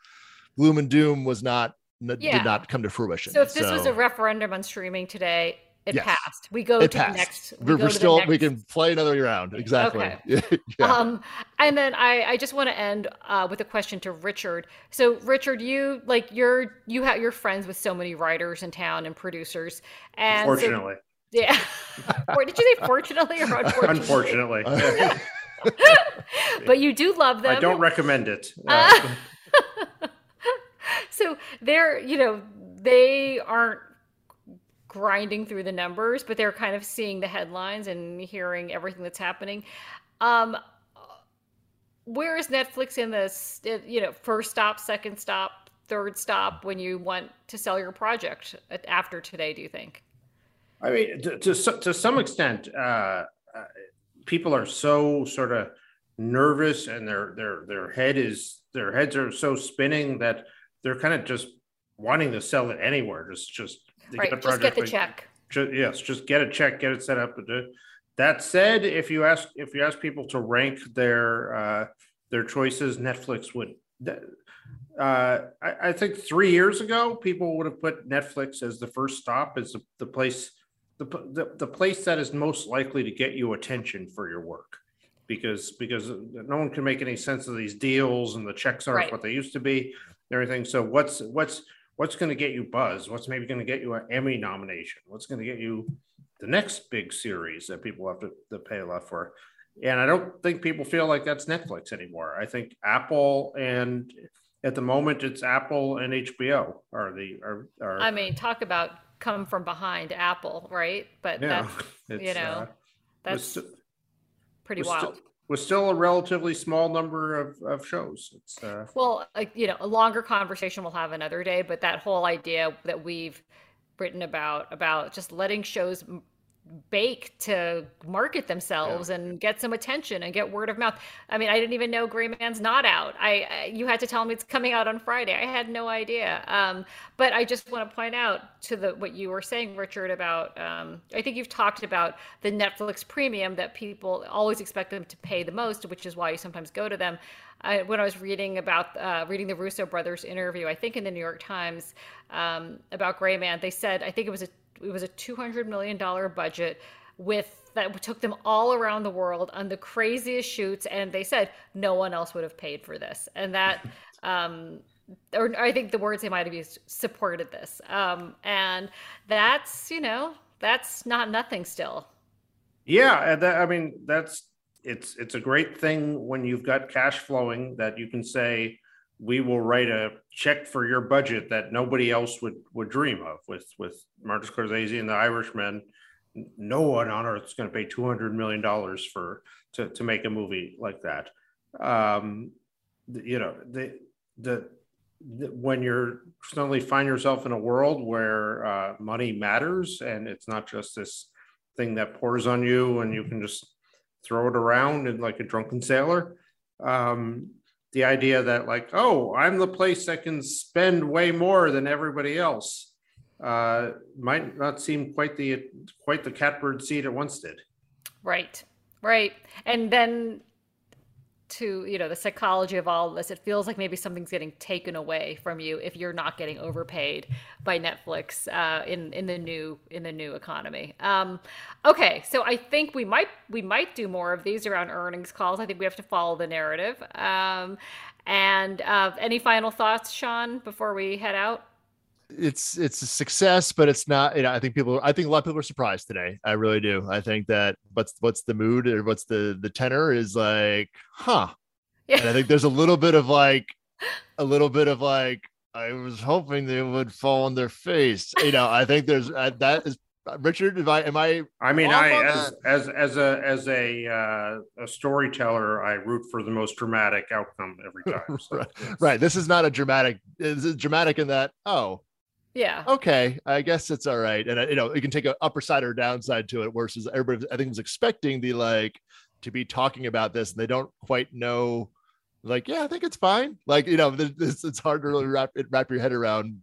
gloom and doom was not yeah. did not come to fruition. So if this so, was a referendum on streaming today, it yes. passed. We go it to passed. the next. We are still next... we can play another round. Exactly. Okay. yeah. Um, and then I, I just want to end uh, with a question to Richard. So Richard, you like you're you have you're friends with so many writers in town and producers. And fortunately. So, yeah. or did you say fortunately or unfortunately? Unfortunately. but you do love them. I don't recommend it. Uh, so they're, you know, they aren't grinding through the numbers, but they're kind of seeing the headlines and hearing everything that's happening. Um, where is Netflix in this? You know, first stop, second stop, third stop when you want to sell your project after today? Do you think? I mean, to to, to some extent, uh, uh, people are so sort of nervous, and their their their head is their heads are so spinning that they're kind of just wanting to sell it anywhere. Just just right. Get just get the check. Just, yes, just get a check, get it set up. That said, if you ask if you ask people to rank their uh, their choices, Netflix would. Uh, I, I, think three years ago, people would have put Netflix as the first stop, as the, the place, the, the, the place that is most likely to get you attention for your work, because because no one can make any sense of these deals and the checks aren't right. what they used to be, everything. So what's what's what's going to get you buzz? What's maybe going to get you an Emmy nomination? What's going to get you the next big series that people have to, to pay a lot for? And I don't think people feel like that's Netflix anymore. I think Apple and at the moment it's Apple and HBO are the are, are I mean, talk about come from behind Apple, right? But yeah, that's you know uh, that's pretty wild. With still a relatively small number of, of shows. It's uh... well, like, you know, a longer conversation we'll have another day, but that whole idea that we've written about about just letting shows bake to market themselves yeah. and get some attention and get word of mouth. I mean, I didn't even know Gray Man's not out. I, I you had to tell me it's coming out on Friday. I had no idea. Um, but I just want to point out to the what you were saying, Richard, about um, I think you've talked about the Netflix premium that people always expect them to pay the most, which is why you sometimes go to them. I, when I was reading about uh, reading the Russo brothers interview, I think in the New York Times um, about Gray Man, they said I think it was a it was a 200 million dollar budget with that took them all around the world on the craziest shoots and they said no one else would have paid for this. And that um or i think the words they might have used supported this. Um and that's you know that's not nothing still. Yeah that, i mean that's it's it's a great thing when you've got cash flowing that you can say we will write a check for your budget that nobody else would would dream of with with Martin Scorsese and the Irishman. No one on earth is going to pay two hundred million dollars for to to make a movie like that. Um, you know the, the when you're suddenly find yourself in a world where uh, money matters and it's not just this thing that pours on you and you can just throw it around and like a drunken sailor. Um, the idea that like oh i'm the place that can spend way more than everybody else uh, might not seem quite the quite the catbird seat it once did. Right right. And then to you know the psychology of all of this it feels like maybe something's getting taken away from you if you're not getting overpaid by netflix uh, in in the new in the new economy. Um, okay so i think we might we might do more of these around earnings calls. I think we have to follow the narrative. Um, and uh, any final thoughts sean before we head out it's it's a success, but it's not. You know, I think people. I think a lot of people are surprised today. I really do. I think that what's what's the mood or what's the the tenor is like, huh? Yeah. And I think there's a little bit of like, a little bit of like, I was hoping they would fall on their face. You know, I think there's uh, that is Richard, am I? Am I? I mean, I as, as as a as a uh, a storyteller, I root for the most dramatic outcome every time. So, right. Yes. right. This is not a dramatic. This Is dramatic in that? Oh, yeah. Okay. I guess it's all right. And, uh, you know, you can take an upper side or downside to it versus everybody, I think, was expecting the like to be talking about this and they don't quite know. Like, yeah, I think it's fine. Like, you know, this, it's hard to really wrap wrap your head around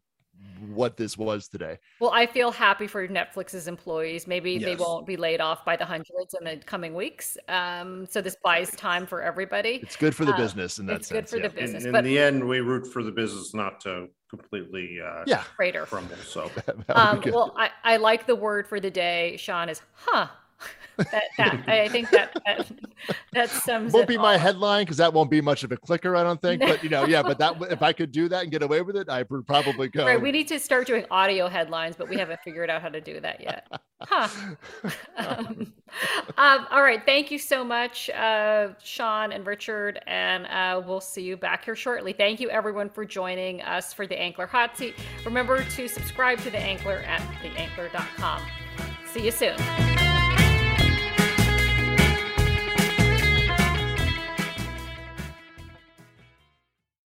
what this was today. Well, I feel happy for Netflix's employees. Maybe yes. they won't be laid off by the hundreds in the coming weeks. Um, so this buys time for everybody. It's good for the uh, business in that it's sense. good for yeah. the business. In, in but, the end, we root for the business not to completely uh, yeah crater crumble. So um, well, I, I like the word for the day, Sean, is huh. That, that I think that that, that sums. Won't be my headline because that won't be much of a clicker, I don't think. But you know, yeah, but that if I could do that and get away with it, I would probably go. Right, we need to start doing audio headlines, but we haven't figured out how to do that yet. Huh. um, um, all right. Thank you so much, uh, Sean and Richard, and uh, we'll see you back here shortly. Thank you, everyone, for joining us for the Ankler Hot Seat. Remember to subscribe to the Ankler at theankler.com. See you soon.